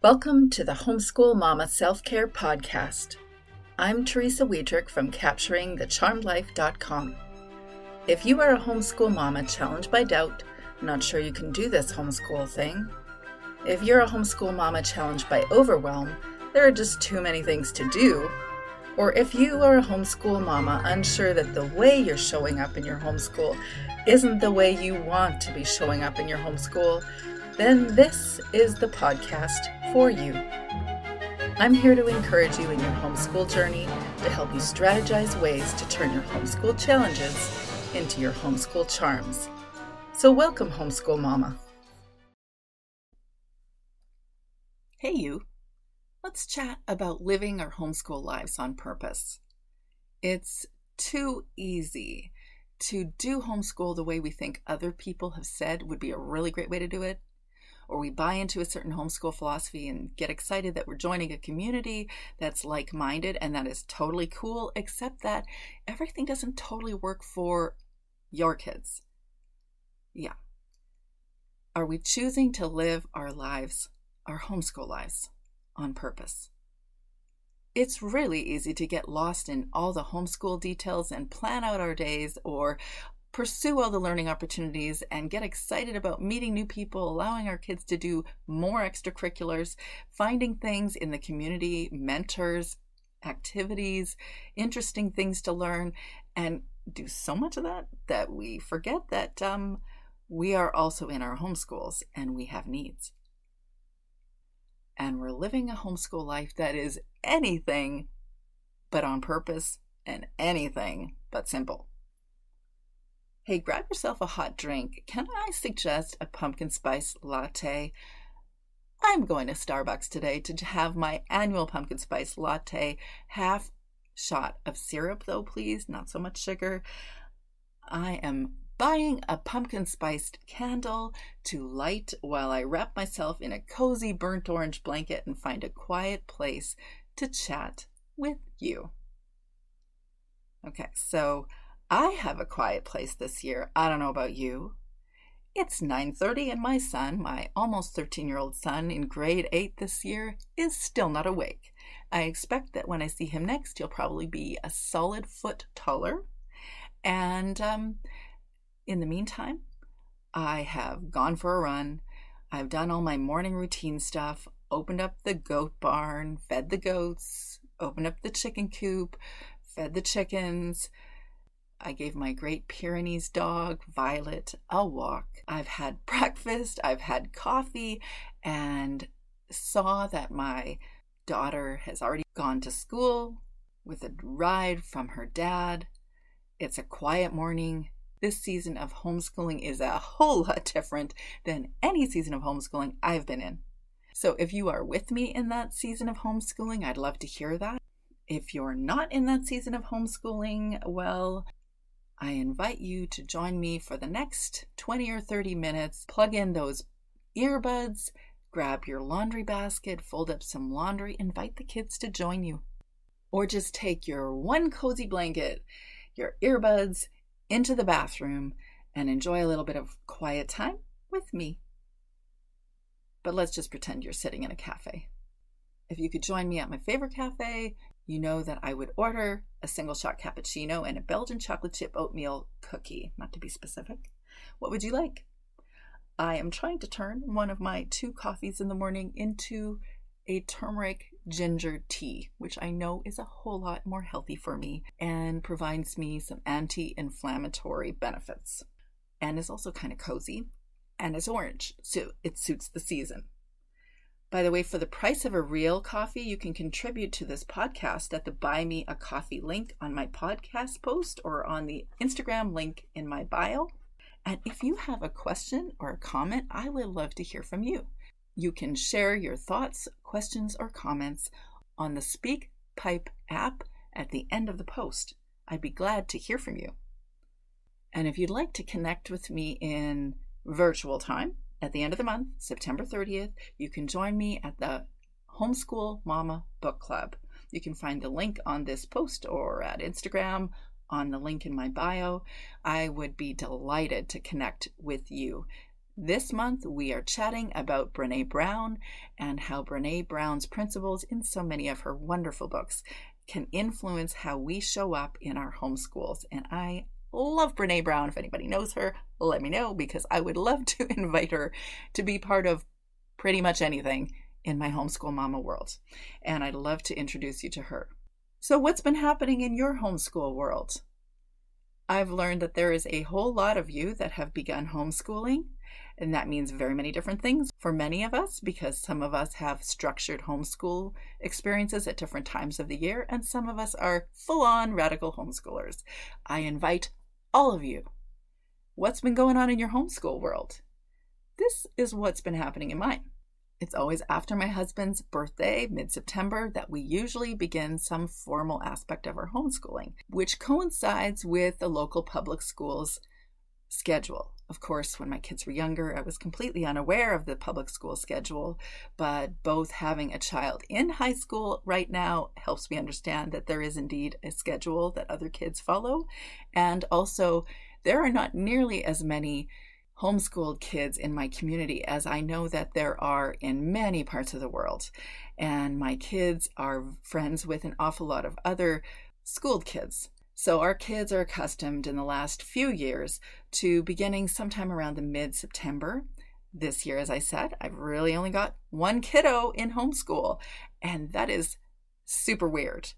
Welcome to the Homeschool Mama Self Care Podcast. I'm Teresa Wiedrich from CapturingTheCharmedLife.com. If you are a homeschool mama challenged by doubt, not sure you can do this homeschool thing, if you're a homeschool mama challenged by overwhelm, there are just too many things to do, or if you are a homeschool mama unsure that the way you're showing up in your homeschool isn't the way you want to be showing up in your homeschool, then this is the podcast for you. I'm here to encourage you in your homeschool journey to help you strategize ways to turn your homeschool challenges into your homeschool charms. So, welcome, Homeschool Mama. Hey, you. Let's chat about living our homeschool lives on purpose. It's too easy to do homeschool the way we think other people have said would be a really great way to do it or we buy into a certain homeschool philosophy and get excited that we're joining a community that's like minded, and that is totally cool, except that everything doesn't totally work for your kids. Yeah. Are we choosing to live our lives, our homeschool lives, on purpose? It's really easy to get lost in all the homeschool details and plan out our days or pursue all the learning opportunities and get excited about meeting new people, allowing our kids to do more extracurriculars, finding things in the community, mentors, activities, interesting things to learn, and do so much of that that we forget that um, we are also in our homeschools and we have needs. And we're living a homeschool life that is anything but on purpose and anything but simple. Hey, grab yourself a hot drink. Can I suggest a pumpkin spice latte? I'm going to Starbucks today to have my annual pumpkin spice latte. Half shot of syrup, though, please, not so much sugar. I am buying a pumpkin spiced candle to light while I wrap myself in a cozy burnt orange blanket and find a quiet place to chat with you. Okay, so I have a quiet place this year. I don't know about you. It's 9:30 and my son, my almost 13-year-old son in grade 8 this year, is still not awake. I expect that when I see him next, he'll probably be a solid foot taller. And um, in the meantime, I have gone for a run. I've done all my morning routine stuff, opened up the goat barn, fed the goats, opened up the chicken coop, fed the chickens, I gave my Great Pyrenees dog, Violet, a walk. I've had breakfast, I've had coffee, and saw that my daughter has already gone to school with a ride from her dad. It's a quiet morning. This season of homeschooling is a whole lot different than any season of homeschooling I've been in. So, if you are with me in that season of homeschooling, I'd love to hear that. If you're not in that season of homeschooling, well, I invite you to join me for the next 20 or 30 minutes. Plug in those earbuds, grab your laundry basket, fold up some laundry, invite the kids to join you. Or just take your one cozy blanket, your earbuds into the bathroom and enjoy a little bit of quiet time with me. But let's just pretend you're sitting in a cafe. If you could join me at my favorite cafe, you know that I would order a single shot cappuccino and a Belgian chocolate chip oatmeal cookie, not to be specific. What would you like? I am trying to turn one of my two coffees in the morning into a turmeric ginger tea, which I know is a whole lot more healthy for me and provides me some anti inflammatory benefits. And is also kind of cozy and is orange, so it suits the season. By the way, for the price of a real coffee, you can contribute to this podcast at the Buy Me a Coffee link on my podcast post or on the Instagram link in my bio. And if you have a question or a comment, I would love to hear from you. You can share your thoughts, questions, or comments on the Speak Pipe app at the end of the post. I'd be glad to hear from you. And if you'd like to connect with me in virtual time, at the end of the month, September 30th, you can join me at the Homeschool Mama Book Club. You can find the link on this post or at Instagram on the link in my bio. I would be delighted to connect with you. This month, we are chatting about Brene Brown and how Brene Brown's principles in so many of her wonderful books can influence how we show up in our homeschools. And I love Brene Brown. If anybody knows her, let me know because I would love to invite her to be part of pretty much anything in my homeschool mama world. And I'd love to introduce you to her. So, what's been happening in your homeschool world? I've learned that there is a whole lot of you that have begun homeschooling. And that means very many different things for many of us because some of us have structured homeschool experiences at different times of the year, and some of us are full on radical homeschoolers. I invite all of you. What's been going on in your homeschool world? This is what's been happening in mine. It's always after my husband's birthday, mid September, that we usually begin some formal aspect of our homeschooling, which coincides with the local public schools schedule. Of course, when my kids were younger, I was completely unaware of the public school schedule, but both having a child in high school right now helps me understand that there is indeed a schedule that other kids follow. And also, there are not nearly as many homeschooled kids in my community as I know that there are in many parts of the world. And my kids are friends with an awful lot of other schooled kids. So our kids are accustomed in the last few years to beginning sometime around the mid September. This year, as I said, I've really only got one kiddo in homeschool, and that is super weird.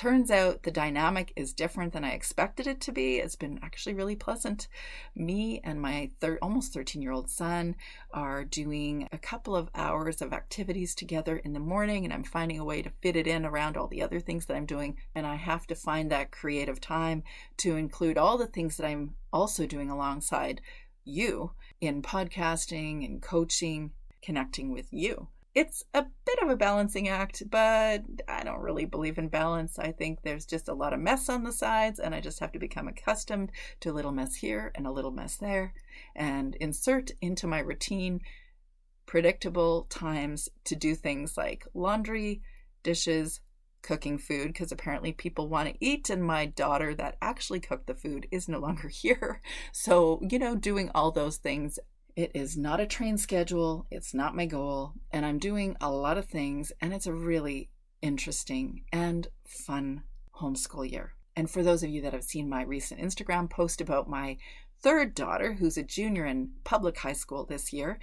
Turns out the dynamic is different than I expected it to be. It's been actually really pleasant. Me and my thir- almost 13 year old son are doing a couple of hours of activities together in the morning, and I'm finding a way to fit it in around all the other things that I'm doing. And I have to find that creative time to include all the things that I'm also doing alongside you in podcasting and coaching, connecting with you it's a bit of a balancing act, but I don't really believe in balance. I think there's just a lot of mess on the sides, and I just have to become accustomed to a little mess here and a little mess there and insert into my routine predictable times to do things like laundry, dishes, cooking food because apparently people want to eat and my daughter that actually cooked the food is no longer here so you know doing all those things it is not a train schedule, it's not my goal, and I'm doing a lot of things, and it's a really interesting and fun homeschool year. And for those of you that have seen my recent Instagram post about my third daughter, who's a junior in public high school this year,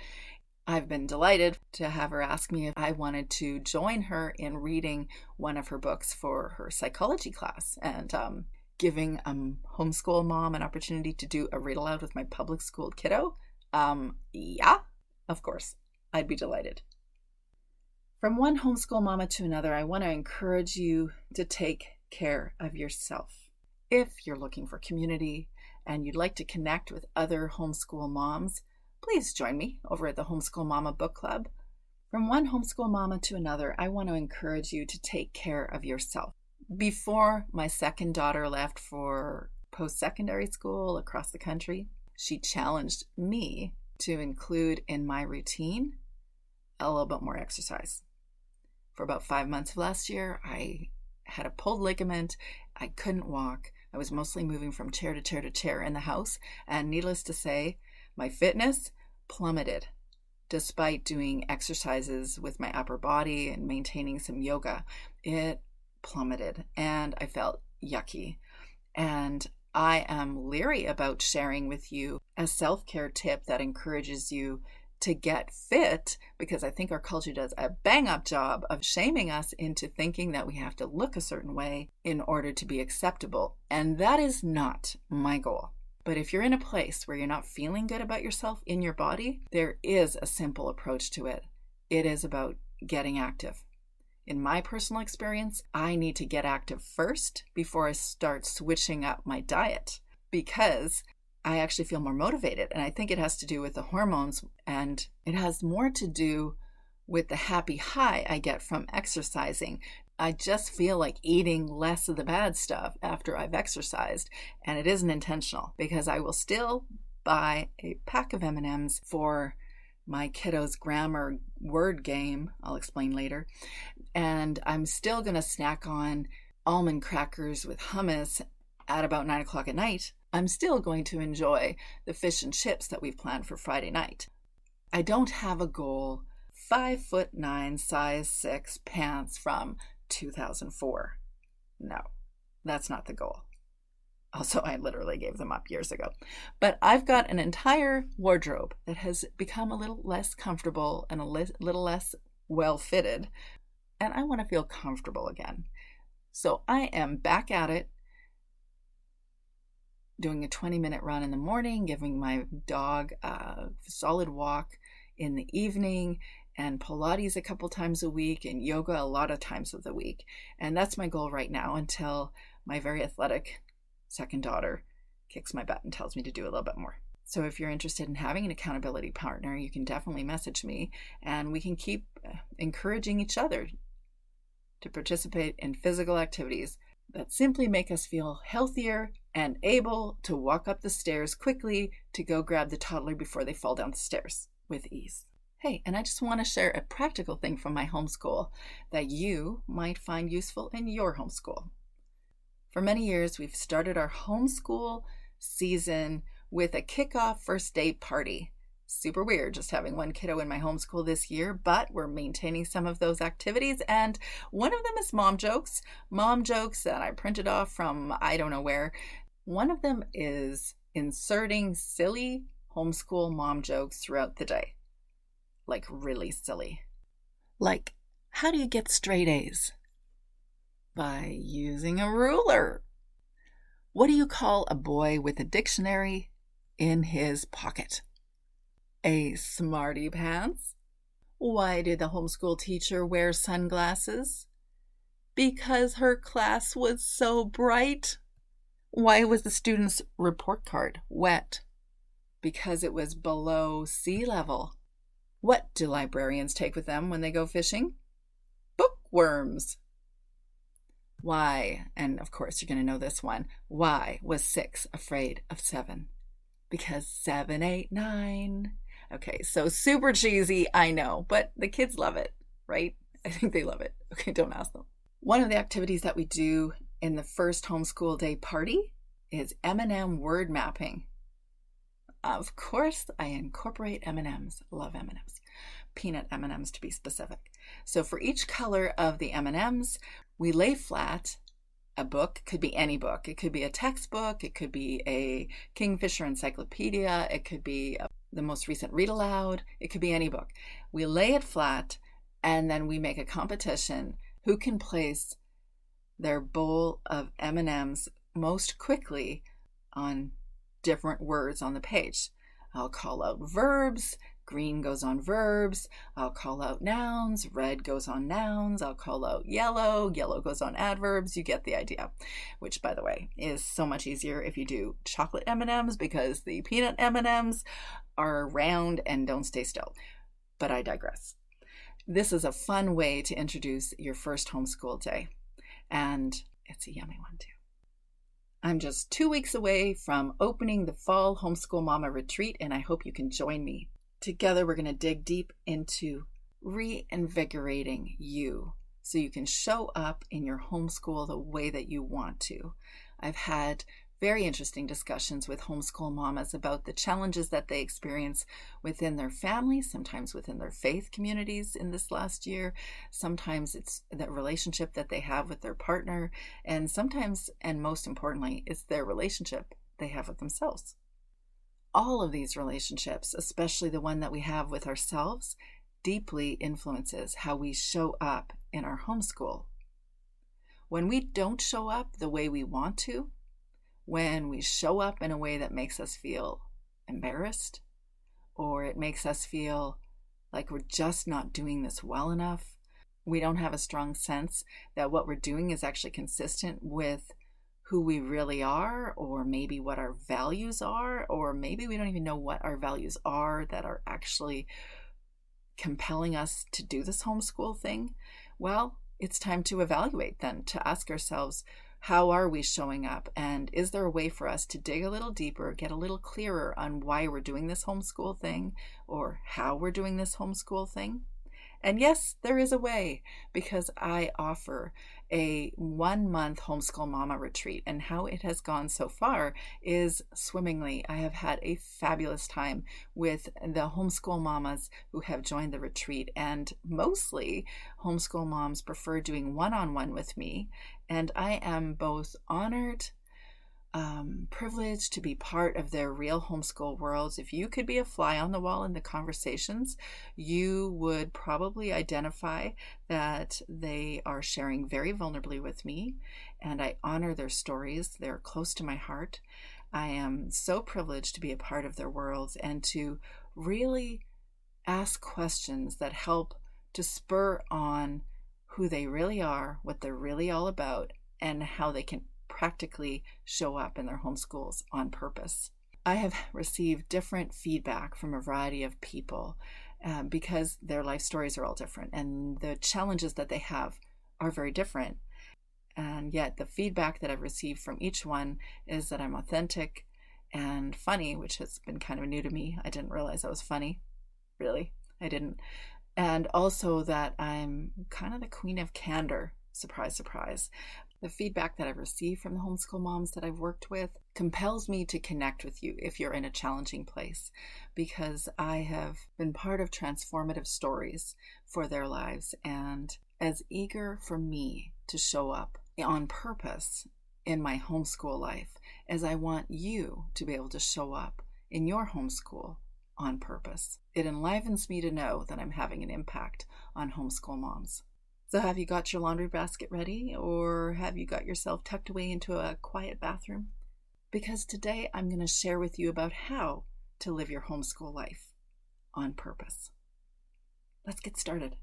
I've been delighted to have her ask me if I wanted to join her in reading one of her books for her psychology class. And um, giving a homeschool mom an opportunity to do a read aloud with my public school kiddo um, yeah, of course, I'd be delighted. From one homeschool mama to another, I want to encourage you to take care of yourself. If you're looking for community and you'd like to connect with other homeschool moms, please join me over at the Homeschool Mama Book Club. From one homeschool mama to another, I want to encourage you to take care of yourself. Before my second daughter left for post secondary school across the country, she challenged me to include in my routine a little bit more exercise. For about five months of last year, I had a pulled ligament. I couldn't walk. I was mostly moving from chair to chair to chair in the house. And needless to say, my fitness plummeted despite doing exercises with my upper body and maintaining some yoga. It plummeted and I felt yucky. And I am leery about sharing with you a self care tip that encourages you to get fit because I think our culture does a bang up job of shaming us into thinking that we have to look a certain way in order to be acceptable. And that is not my goal. But if you're in a place where you're not feeling good about yourself in your body, there is a simple approach to it. It is about getting active in my personal experience, I need to get active first before I start switching up my diet because I actually feel more motivated. And I think it has to do with the hormones and it has more to do with the happy high I get from exercising. I just feel like eating less of the bad stuff after I've exercised, and it isn't intentional because I will still buy a pack of M&Ms for my kiddo's grammar word game. I'll explain later. And I'm still going to snack on almond crackers with hummus at about nine o'clock at night. I'm still going to enjoy the fish and chips that we've planned for Friday night. I don't have a goal five foot nine, size six pants from 2004. No, that's not the goal. Also, I literally gave them up years ago. But I've got an entire wardrobe that has become a little less comfortable and a li- little less well fitted. And I want to feel comfortable again. So I am back at it, doing a 20 minute run in the morning, giving my dog a solid walk in the evening, and Pilates a couple times a week, and yoga a lot of times of the week. And that's my goal right now until my very athletic second daughter kicks my butt and tells me to do a little bit more. So if you're interested in having an accountability partner, you can definitely message me and we can keep uh, encouraging each other to participate in physical activities that simply make us feel healthier and able to walk up the stairs quickly to go grab the toddler before they fall down the stairs with ease. Hey, and I just want to share a practical thing from my homeschool that you might find useful in your homeschool. For many years, we've started our homeschool season with a kickoff first day party. Super weird just having one kiddo in my homeschool this year, but we're maintaining some of those activities. And one of them is mom jokes. Mom jokes that I printed off from I don't know where. One of them is inserting silly homeschool mom jokes throughout the day. Like, really silly. Like, how do you get straight A's? By using a ruler. What do you call a boy with a dictionary in his pocket? A smarty pants? Why did the homeschool teacher wear sunglasses? Because her class was so bright. Why was the student's report card wet? Because it was below sea level. What do librarians take with them when they go fishing? Bookworms. Why, and of course you're going to know this one, why was six afraid of seven? Because seven, eight, nine. Okay, so super cheesy, I know, but the kids love it, right? I think they love it. Okay, don't ask them. One of the activities that we do in the first homeschool day party is M&M word mapping. Of course, I incorporate M&Ms. Love M&Ms. Peanut M&Ms to be specific. So for each color of the M&Ms, we lay flat. A book could be any book. It could be a textbook. It could be a kingfisher encyclopedia. It could be a, the most recent read aloud. It could be any book. We lay it flat and then we make a competition. Who can place their bowl of m&ms most quickly on different words on the page? I'll call out verbs Green goes on verbs. I'll call out nouns. Red goes on nouns. I'll call out yellow. Yellow goes on adverbs. You get the idea. Which, by the way, is so much easier if you do chocolate M&Ms because the peanut M&Ms are round and don't stay still. But I digress. This is a fun way to introduce your first homeschool day. And it's a yummy one too. I'm just two weeks away from opening the Fall Homeschool Mama Retreat, and I hope you can join me. Together, we're going to dig deep into reinvigorating you so you can show up in your homeschool the way that you want to. I've had very interesting discussions with homeschool mamas about the challenges that they experience within their families, sometimes within their faith communities in this last year. Sometimes it's that relationship that they have with their partner. And sometimes, and most importantly, it's their relationship they have with themselves all of these relationships, especially the one that we have with ourselves, deeply influences how we show up in our homeschool. When we don't show up the way we want to, when we show up in a way that makes us feel embarrassed, or it makes us feel like we're just not doing this well enough, we don't have a strong sense that what we're doing is actually consistent with who we really are, or maybe what our values are, or maybe we don't even know what our values are that are actually compelling us to do this homeschool thing, well, it's time to evaluate then, to ask ourselves, how are we showing up? And is there a way for us to dig a little deeper, get a little clearer on why we're doing this homeschool thing or how we're doing this homeschool thing? And yes, there is a way because I offer a one month homeschool mama retreat. And how it has gone so far is swimmingly. I have had a fabulous time with the homeschool mamas who have joined the retreat. And mostly homeschool moms prefer doing one on one with me. And I am both honored um, privileged to be part of their real homeschool worlds. If you could be a fly on the wall in the conversations, you would probably identify that they are sharing very vulnerably with me, and I honor their stories. They're close to my heart. I am so privileged to be a part of their worlds and to really ask questions that help to spur on who they really are, what they're really all about, and how they can practically show up in their homeschools on purpose. I have received different feedback from a variety of people um, because their life stories are all different and the challenges that they have are very different. And yet, the feedback that I've received from each one is that I'm authentic and funny, which has been kind of new to me. I didn't realize I was funny. Really, I didn't. And also that I'm kind of the queen of candor. Surprise, surprise. The feedback that I've received from the homeschool moms that I've worked with compels me to connect with you if you're in a challenging place because I have been part of transformative stories for their lives and as eager for me to show up on purpose in my homeschool life as I want you to be able to show up in your homeschool on purpose. It enlivens me to know that I'm having an impact on homeschool moms. So, have you got your laundry basket ready, or have you got yourself tucked away into a quiet bathroom? Because today I'm going to share with you about how to live your homeschool life on purpose. Let's get started.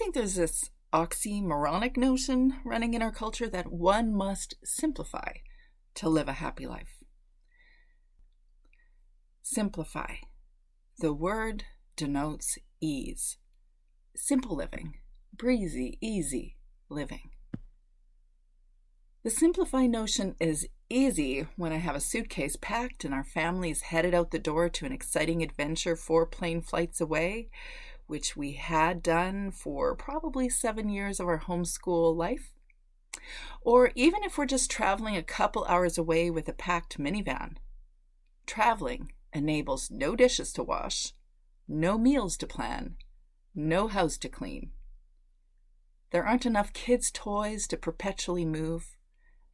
Think there's this oxymoronic notion running in our culture that one must simplify to live a happy life. Simplify. The word denotes ease, simple living, breezy, easy living. The simplify notion is easy when I have a suitcase packed and our family is headed out the door to an exciting adventure four plane flights away which we had done for probably seven years of our homeschool life. Or even if we're just traveling a couple hours away with a packed minivan. Traveling enables no dishes to wash, no meals to plan, no house to clean. There aren't enough kids' toys to perpetually move.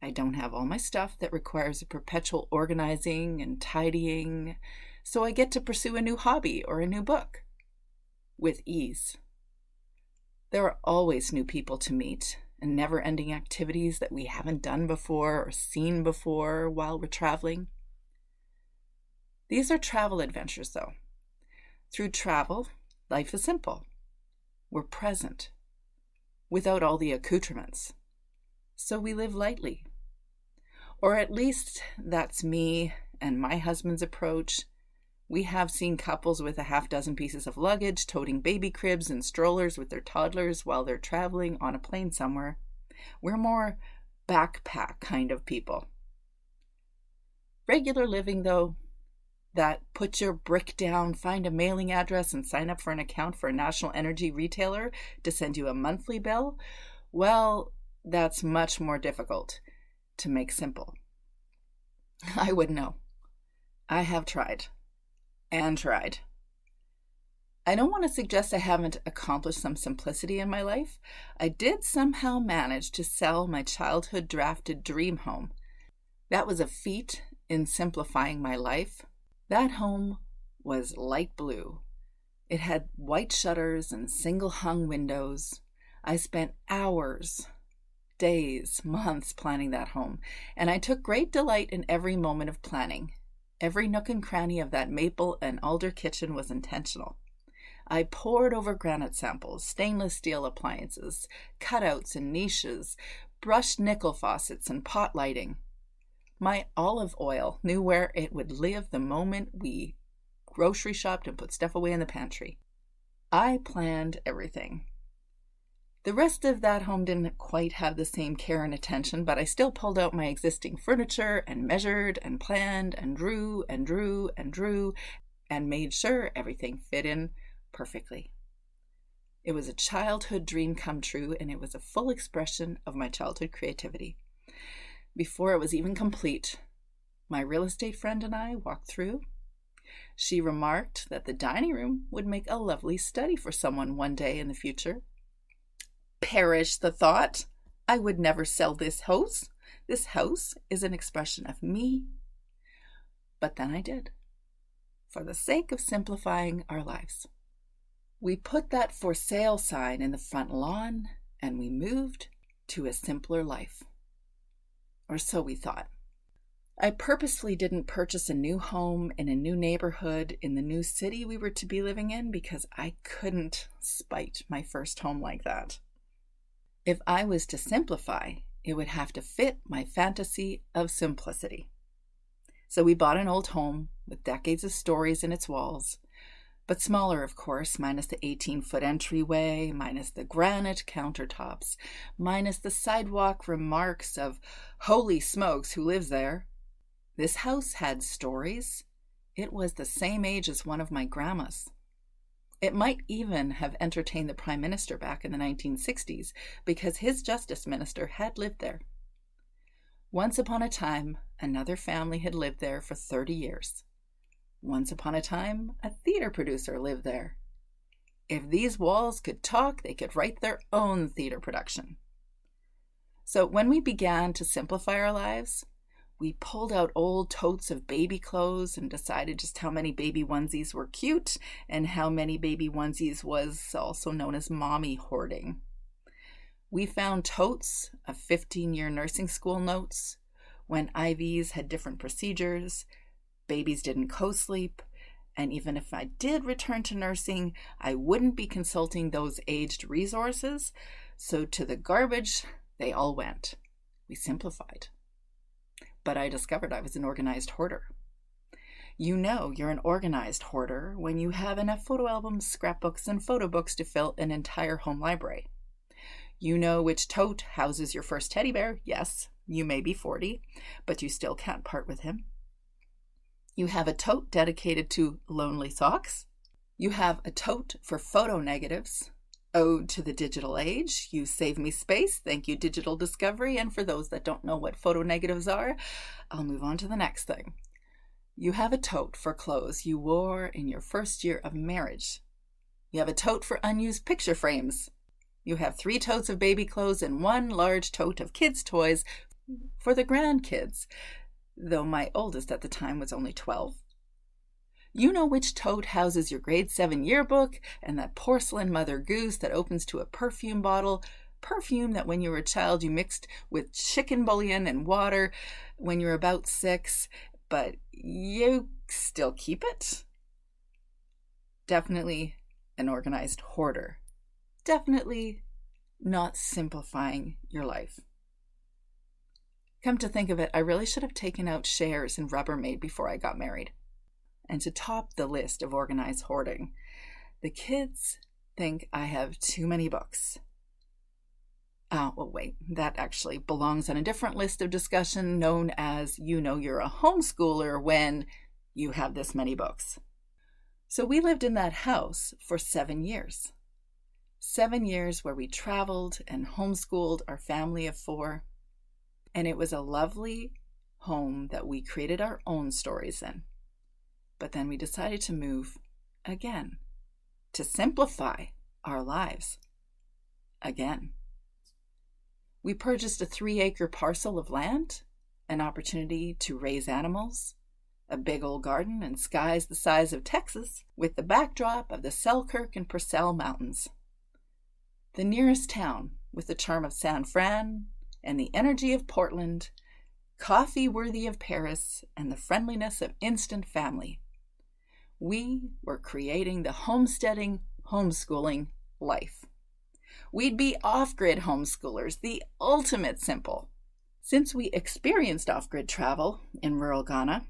I don't have all my stuff that requires a perpetual organizing and tidying, so I get to pursue a new hobby or a new book with ease. There are always new people to meet and never ending activities that we haven't done before or seen before while we're traveling. These are travel adventures, though. Through travel, life is simple. We're present without all the accoutrements. So we live lightly. Or at least that's me and my husband's approach we have seen couples with a half dozen pieces of luggage toting baby cribs and strollers with their toddlers while they're traveling on a plane somewhere. We're more backpack kind of people. Regular living, though, that put your brick down, find a mailing address, and sign up for an account for a national energy retailer to send you a monthly bill, well, that's much more difficult to make simple. I would know. I have tried and tried. I don't want to suggest I haven't accomplished some simplicity in my life. I did somehow manage to sell my childhood drafted dream home. That was a feat in simplifying my life. That home was light blue. It had white shutters and single hung windows. I spent hours, days, months planning that home, and I took great delight in every moment of planning. Every nook and cranny of that maple and alder kitchen was intentional. I pored over granite samples, stainless steel appliances, cutouts and niches, brushed nickel faucets, and pot lighting. My olive oil knew where it would live the moment we grocery shopped and put stuff away in the pantry. I planned everything. The rest of that home didn't quite have the same care and attention, but I still pulled out my existing furniture and measured and planned and drew and drew and drew and made sure everything fit in perfectly. It was a childhood dream come true, and it was a full expression of my childhood creativity. Before it was even complete, my real estate friend and I walked through. She remarked that the dining room would make a lovely study for someone one day in the future, Perish the thought. I would never sell this house. This house is an expression of me. But then I did, for the sake of simplifying our lives. We put that for sale sign in the front lawn and we moved to a simpler life. Or so we thought. I purposely didn't purchase a new home in a new neighborhood in the new city we were to be living in because I couldn't spite my first home like that. If I was to simplify, it would have to fit my fantasy of simplicity. So we bought an old home with decades of stories in its walls, but smaller, of course, minus the 18 foot entryway, minus the granite countertops, minus the sidewalk remarks of holy smokes, who lives there? This house had stories. It was the same age as one of my grandmas. It might even have entertained the Prime Minister back in the 1960s because his Justice Minister had lived there. Once upon a time, another family had lived there for 30 years. Once upon a time, a theater producer lived there. If these walls could talk, they could write their own theater production. So when we began to simplify our lives, we pulled out old totes of baby clothes and decided just how many baby onesies were cute and how many baby onesies was also known as mommy hoarding. We found totes of 15 year nursing school notes when IVs had different procedures, babies didn't co sleep, and even if I did return to nursing, I wouldn't be consulting those aged resources. So to the garbage, they all went. We simplified but I discovered I was an organized hoarder. You know you're an organized hoarder when you have enough photo albums, scrapbooks, and photo books to fill an entire home library. You know which tote houses your first teddy bear. Yes, you may be 40, but you still can't part with him. You have a tote dedicated to lonely socks. You have a tote for photo negatives. Ode to the Digital Age. You save me space. Thank you, Digital Discovery. And for those that don't know what photo negatives are, I'll move on to the next thing. You have a tote for clothes you wore in your first year of marriage. You have a tote for unused picture frames. You have three totes of baby clothes and one large tote of kids' toys for the grandkids, though my oldest at the time was only 12. You know which tote houses your grade 7 yearbook and that porcelain Mother Goose that opens to a perfume bottle. Perfume that when you were a child you mixed with chicken bouillon and water when you were about six, but you still keep it? Definitely an organized hoarder. Definitely not simplifying your life. Come to think of it, I really should have taken out shares in Rubbermaid before I got married. And to top the list of organized hoarding, the kids think I have too many books. Oh, well, wait, that actually belongs on a different list of discussion known as you know you're a homeschooler when you have this many books. So we lived in that house for seven years. Seven years where we traveled and homeschooled our family of four. And it was a lovely home that we created our own stories in. But then we decided to move again, to simplify our lives again. We purchased a three acre parcel of land, an opportunity to raise animals, a big old garden, and skies the size of Texas, with the backdrop of the Selkirk and Purcell Mountains. The nearest town, with the charm of San Fran and the energy of Portland, coffee worthy of Paris, and the friendliness of instant family. We were creating the homesteading, homeschooling life. We'd be off grid homeschoolers, the ultimate simple. Since we experienced off grid travel in rural Ghana,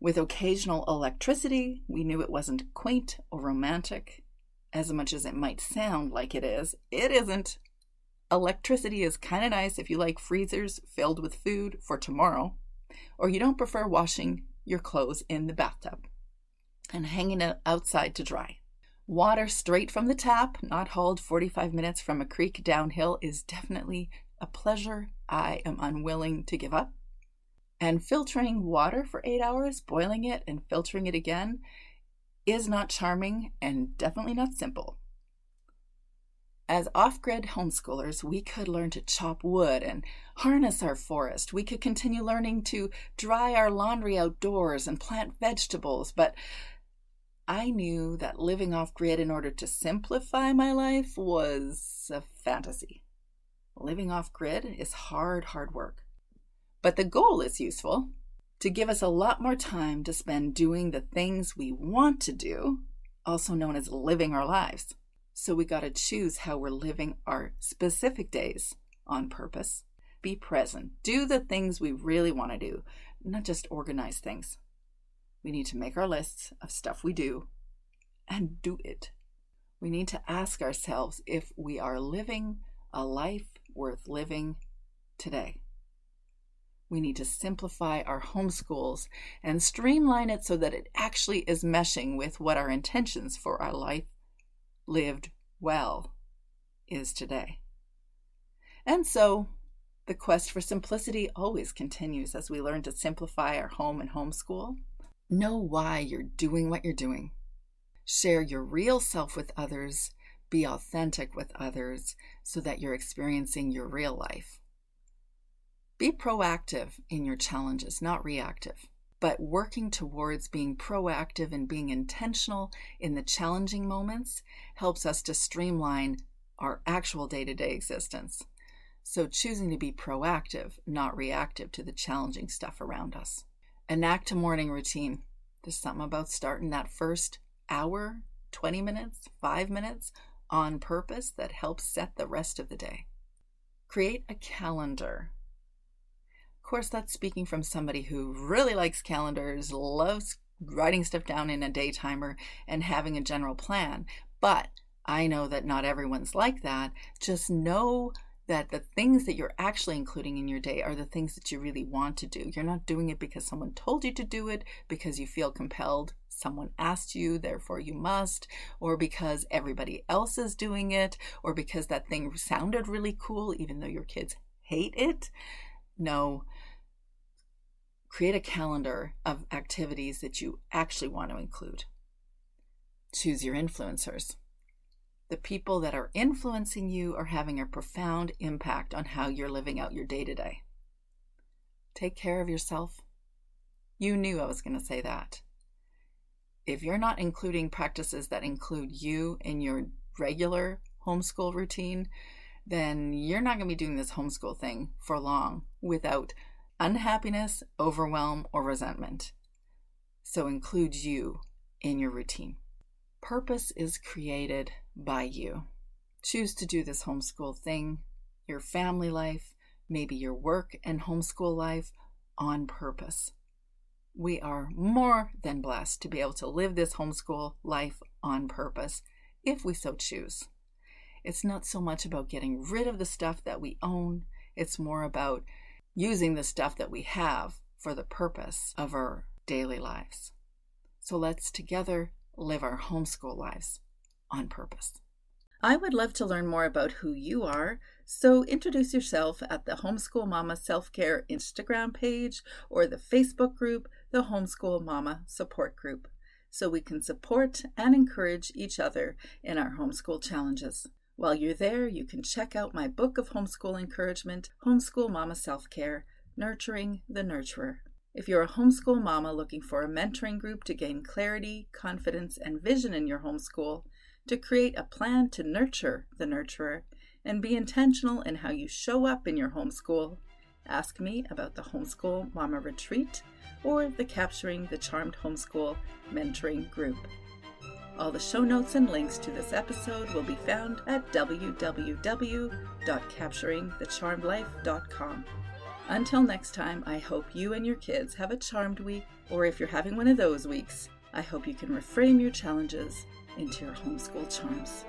with occasional electricity, we knew it wasn't quaint or romantic as much as it might sound like it is. It isn't. Electricity is kind of nice if you like freezers filled with food for tomorrow, or you don't prefer washing your clothes in the bathtub and hanging it outside to dry. Water straight from the tap, not hauled 45 minutes from a creek downhill, is definitely a pleasure I am unwilling to give up. And filtering water for eight hours, boiling it and filtering it again, is not charming and definitely not simple. As off grid homeschoolers, we could learn to chop wood and harness our forest. We could continue learning to dry our laundry outdoors and plant vegetables, but I knew that living off grid in order to simplify my life was a fantasy. Living off grid is hard, hard work. But the goal is useful to give us a lot more time to spend doing the things we want to do, also known as living our lives. So we got to choose how we're living our specific days on purpose. Be present. Do the things we really want to do, not just organize things. We need to make our lists of stuff we do and do it. We need to ask ourselves if we are living a life worth living today. We need to simplify our homeschools and streamline it so that it actually is meshing with what our intentions for our life lived well is today. And so the quest for simplicity always continues as we learn to simplify our home and homeschool. Know why you're doing what you're doing. Share your real self with others be authentic with others so that you're experiencing your real life. Be proactive in your challenges, not reactive, but working towards being proactive and being intentional in the challenging moments helps us to streamline our actual day to day existence. So, choosing to be proactive, not reactive to the challenging stuff around us. Enact a morning routine. There's something about starting that first hour, 20 minutes, five minutes on purpose that helps set the rest of the day. Create a calendar. Of course, that's speaking from somebody who really likes calendars, loves writing stuff down in a day timer, and having a general plan. But I know that not everyone's like that. Just know that the things that you're actually including in your day are the things that you really want to do. You're not doing it because someone told you to do it, because you feel compelled, someone asked you, therefore you must, or because everybody else is doing it, or because that thing sounded really cool, even though your kids hate it. No. Create a calendar of activities that you actually want to include. Choose your influencers. The people that are influencing you are having a profound impact on how you're living out your day to day. Take care of yourself. You knew I was going to say that. If you're not including practices that include you in your regular homeschool routine, then you're not going to be doing this homeschool thing for long without unhappiness, overwhelm, or resentment. So include you in your routine. Purpose is created by you. Choose to do this homeschool thing, your family life, maybe your work and homeschool life on purpose. We are more than blessed to be able to live this homeschool life on purpose if we so choose. It's not so much about getting rid of the stuff that we own, it's more about using the stuff that we have for the purpose of our daily lives. So let's together live our homeschool lives on purpose. I would love to learn more about who you are, so introduce yourself at the Homeschool Mama Self Care Instagram page or the Facebook group, the Homeschool Mama Support Group, so we can support and encourage each other in our homeschool challenges. While you're there, you can check out my book of homeschool encouragement, Homeschool Mama Self Care Nurturing the Nurturer. If you're a homeschool mama looking for a mentoring group to gain clarity, confidence, and vision in your homeschool, to create a plan to nurture the nurturer, and be intentional in how you show up in your homeschool, ask me about the Homeschool Mama Retreat or the Capturing the Charmed Homeschool Mentoring Group. All the show notes and links to this episode will be found at www.capturingthecharmedlife.com. Until next time, I hope you and your kids have a charmed week, or if you're having one of those weeks, I hope you can reframe your challenges into your homeschool charms.